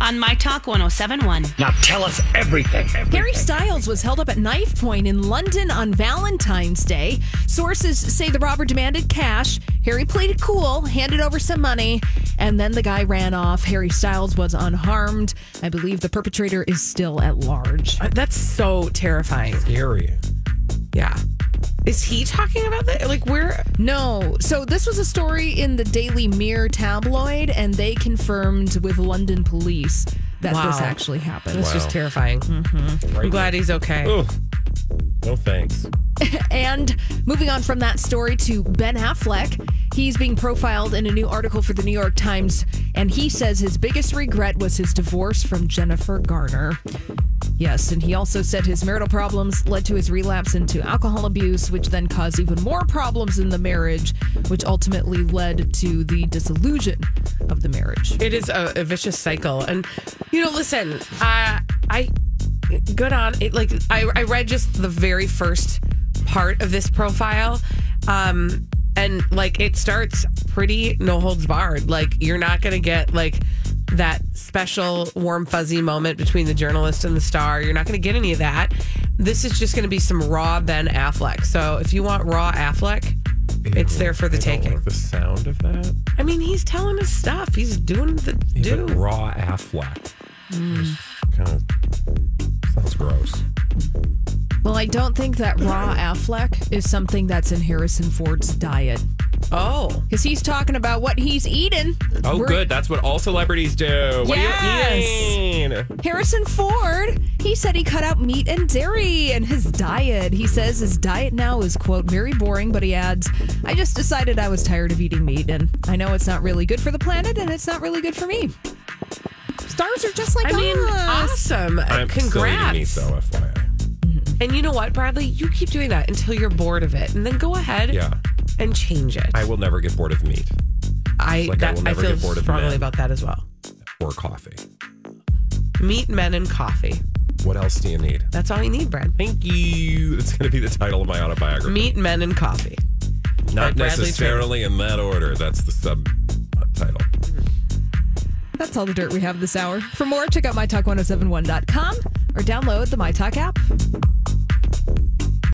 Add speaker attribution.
Speaker 1: on My Talk 1071.
Speaker 2: Now tell us everything.
Speaker 3: Harry Styles was held up at knife point in London on Valentine's Day. Sources say the robber demanded cash. Harry played it cool, handed over some money, and then the guy ran off. Harry Styles was unharmed. I believe the perpetrator is still at large.
Speaker 4: Uh, That's so terrifying.
Speaker 5: Scary.
Speaker 4: Yeah. Is he talking about that? Like, where?
Speaker 3: No. So this was a story in the Daily Mirror tabloid, and they confirmed with London police that
Speaker 4: Wow.
Speaker 3: this actually happened.
Speaker 4: That's just
Speaker 5: Wow.
Speaker 4: terrifying. Mm-hmm. I'm glad he's okay.
Speaker 5: Oh, no thanks.
Speaker 3: And moving on from that story to Ben Affleck, he's being profiled in a new article for the New York Times, and he says his biggest regret was his divorce from Jennifer Garner. Yes, and he also said his marital problems led to his relapse into alcohol abuse, which then caused even more problems in the marriage, which ultimately led to the dissolution of the marriage.
Speaker 4: It is a, a vicious cycle. And, you know, listen, uh, I, good on it. Like, I, I read just the very first part of this profile. Um, and like, it starts pretty no holds barred. Like, you're not to get like that special warm, fuzzy moment between the journalist and the star. You're not going to get any of that. This is just going to be some raw Ben Affleck. So if you want raw Affleck, it's there for the
Speaker 5: I
Speaker 4: taking.
Speaker 5: the sound of that.
Speaker 4: I mean, he's telling his stuff. He's doing the
Speaker 5: Yeah,
Speaker 4: do.
Speaker 5: raw Affleck. Hmm. Kind of
Speaker 3: I don't think that raw Affleck is something that's in Harrison Ford's diet.
Speaker 4: Oh,
Speaker 3: Because he's talking about what he's eating.
Speaker 5: Oh,
Speaker 3: We're-
Speaker 5: good. That's what all celebrities do. What
Speaker 3: Yes.
Speaker 5: are you eating?
Speaker 3: Harrison Ford, he said he cut out meat and dairy in his diet. He says his diet now is, quote, very boring, but he adds, I just decided I was tired of eating meat, and I know it's not really good for the planet, and it's not really good for me. Stars are just like
Speaker 4: I mean,
Speaker 3: us.
Speaker 4: awesome.
Speaker 5: I'm still eating meat,
Speaker 4: Congrats.
Speaker 5: though, FYI.
Speaker 4: And you know what, Bradley? You keep doing that until you're bored of it, and then go ahead
Speaker 5: Yeah.
Speaker 4: and change it.
Speaker 5: I will never get bored of meat
Speaker 4: I,
Speaker 5: like I
Speaker 4: that,
Speaker 5: will
Speaker 4: I
Speaker 5: never
Speaker 4: feel
Speaker 5: get bored of
Speaker 4: strongly
Speaker 5: men.
Speaker 4: about that as well.
Speaker 5: or coffee.
Speaker 4: Meat, men, and coffee.
Speaker 5: What else do you need?
Speaker 4: That's all you need, Brad.
Speaker 5: Thank you. That's going to be the title of my autobiography.
Speaker 4: Meat, men, and coffee.
Speaker 5: Not
Speaker 4: by Bradley
Speaker 5: necessarily in that order. That's the subtitle.
Speaker 3: That's all the dirt we have this hour. For more, check out mytalk1071.com or download the MyTalk app.